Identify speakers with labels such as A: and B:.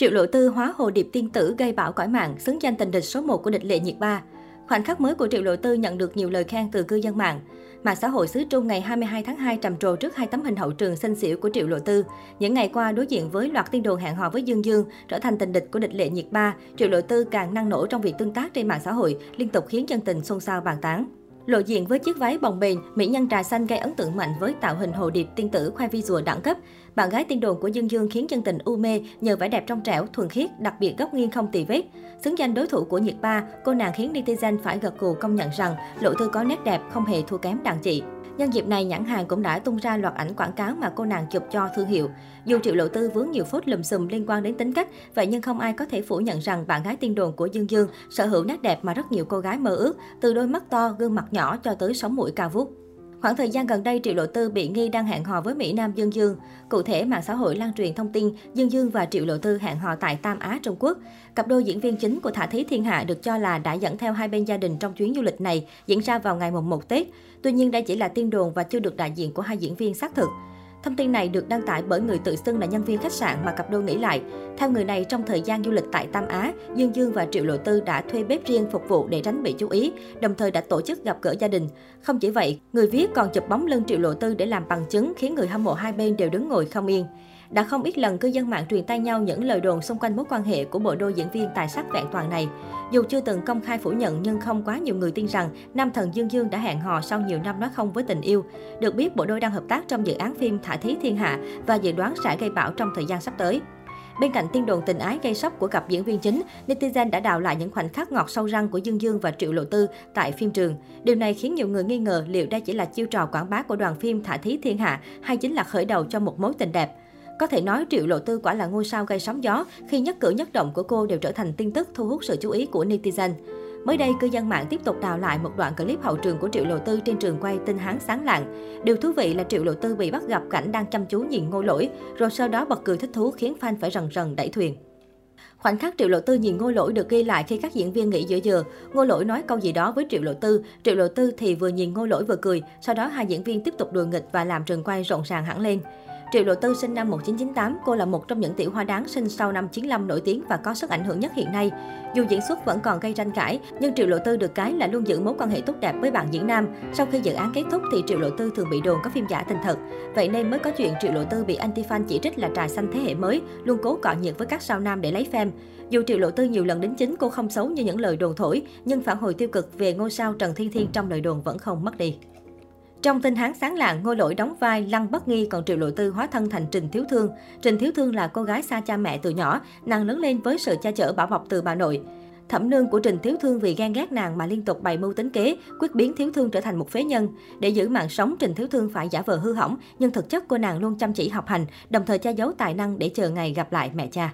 A: Triệu Lộ Tư hóa hồ điệp tiên tử gây bão cõi mạng, xứng danh tình địch số 1 của địch lệ nhiệt ba. Khoảnh khắc mới của Triệu Lộ Tư nhận được nhiều lời khen từ cư dân mạng. Mạng xã hội xứ Trung ngày 22 tháng 2 trầm trồ trước hai tấm hình hậu trường xinh xỉu của Triệu Lộ Tư. Những ngày qua đối diện với loạt tin đồn hẹn hò với Dương Dương, trở thành tình địch của địch lệ nhiệt ba, Triệu Lộ Tư càng năng nổ trong việc tương tác trên mạng xã hội, liên tục khiến dân tình xôn xao bàn tán. Lộ diện với chiếc váy bồng bềnh, mỹ nhân trà xanh gây ấn tượng mạnh với tạo hình hồ điệp tiên tử khoai vi rùa đẳng cấp. Bạn gái tiên đồn của Dương Dương khiến dân tình u mê nhờ vẻ đẹp trong trẻo, thuần khiết, đặc biệt góc nghiêng không tì vết. Xứng danh đối thủ của Nhiệt Ba, cô nàng khiến netizen phải gật gù công nhận rằng Lộ thư có nét đẹp không hề thua kém đàn chị. Nhân dịp này, nhãn hàng cũng đã tung ra loạt ảnh quảng cáo mà cô nàng chụp cho thương hiệu. Dù Triệu Lộ Tư vướng nhiều phốt lùm xùm liên quan đến tính cách, vậy nhưng không ai có thể phủ nhận rằng bạn gái tiên đồn của Dương Dương sở hữu nét đẹp mà rất nhiều cô gái mơ ước, từ đôi mắt to, gương mặt nhỏ cho tới sống mũi cao vút. Khoảng thời gian gần đây, Triệu Lộ Tư bị nghi đang hẹn hò với Mỹ Nam Dương Dương. Cụ thể, mạng xã hội lan truyền thông tin Dương Dương và Triệu Lộ Tư hẹn hò tại Tam Á, Trung Quốc. Cặp đôi diễn viên chính của Thả Thí Thiên Hạ được cho là đã dẫn theo hai bên gia đình trong chuyến du lịch này diễn ra vào ngày mùng 1 Tết. Tuy nhiên, đây chỉ là tin đồn và chưa được đại diện của hai diễn viên xác thực. Thông tin này được đăng tải bởi người tự xưng là nhân viên khách sạn mà cặp đôi nghĩ lại. Theo người này, trong thời gian du lịch tại Tam Á, Dương Dương và Triệu Lộ Tư đã thuê bếp riêng phục vụ để tránh bị chú ý, đồng thời đã tổ chức gặp gỡ gia đình. Không chỉ vậy, người viết còn chụp bóng lưng Triệu Lộ Tư để làm bằng chứng khiến người hâm mộ hai bên đều đứng ngồi không yên. Đã không ít lần cư dân mạng truyền tay nhau những lời đồn xung quanh mối quan hệ của bộ đôi diễn viên tài sắc vẹn toàn này. Dù chưa từng công khai phủ nhận nhưng không quá nhiều người tin rằng nam thần Dương Dương đã hẹn hò sau nhiều năm nói không với tình yêu. Được biết bộ đôi đang hợp tác trong dự án phim Thả Thí Thiên Hạ và dự đoán sẽ gây bão trong thời gian sắp tới. Bên cạnh tin đồn tình ái gây sốc của cặp diễn viên chính, netizen đã đào lại những khoảnh khắc ngọt sâu răng của Dương Dương và Triệu Lộ Tư tại phim trường. Điều này khiến nhiều người nghi ngờ liệu đây chỉ là chiêu trò quảng bá của đoàn phim Thả Thí Thiên Hạ hay chính là khởi đầu cho một mối tình đẹp. Có thể nói Triệu Lộ Tư quả là ngôi sao gây sóng gió khi nhất cử nhất động của cô đều trở thành tin tức thu hút sự chú ý của netizen. Mới đây, cư dân mạng tiếp tục đào lại một đoạn clip hậu trường của Triệu Lộ Tư trên trường quay Tinh Hán Sáng Lạng. Điều thú vị là Triệu Lộ Tư bị bắt gặp cảnh đang chăm chú nhìn ngô lỗi, rồi sau đó bật cười thích thú khiến fan phải rần rần đẩy thuyền. Khoảnh khắc Triệu Lộ Tư nhìn ngô Lỗi được ghi lại khi các diễn viên nghỉ giữa giờ. ngô Lỗi nói câu gì đó với Triệu Lộ Tư. Triệu Lộ Tư thì vừa nhìn ngô Lỗi vừa cười. Sau đó hai diễn viên tiếp tục đùa nghịch và làm trường quay rộn ràng hẳn lên. Triệu Lộ Tư sinh năm 1998, cô là một trong những tiểu hoa đáng sinh sau năm 95 nổi tiếng và có sức ảnh hưởng nhất hiện nay. Dù diễn xuất vẫn còn gây tranh cãi, nhưng Triệu Lộ Tư được cái là luôn giữ mối quan hệ tốt đẹp với bạn diễn nam. Sau khi dự án kết thúc thì Triệu Lộ Tư thường bị đồn có phim giả tình thật. Vậy nên mới có chuyện Triệu Lộ Tư bị anti fan chỉ trích là trà xanh thế hệ mới, luôn cố cọ nhiệt với các sao nam để lấy fan. Dù Triệu Lộ Tư nhiều lần đính chính cô không xấu như những lời đồn thổi, nhưng phản hồi tiêu cực về ngôi sao Trần Thiên Thiên trong lời đồn vẫn không mất đi. Trong tin Hán sáng lạng, Ngôi Lỗi đóng vai Lăng Bất Nghi, còn Triệu Lộ Tư hóa thân thành Trình Thiếu Thương. Trình Thiếu Thương là cô gái xa cha mẹ từ nhỏ, nàng lớn lên với sự cha chở bảo bọc từ bà nội. Thẩm nương của Trình Thiếu Thương vì ghen ghét nàng mà liên tục bày mưu tính kế, quyết biến Thiếu Thương trở thành một phế nhân. Để giữ mạng sống, Trình Thiếu Thương phải giả vờ hư hỏng, nhưng thực chất cô nàng luôn chăm chỉ học hành, đồng thời che giấu tài năng để chờ ngày gặp lại mẹ cha.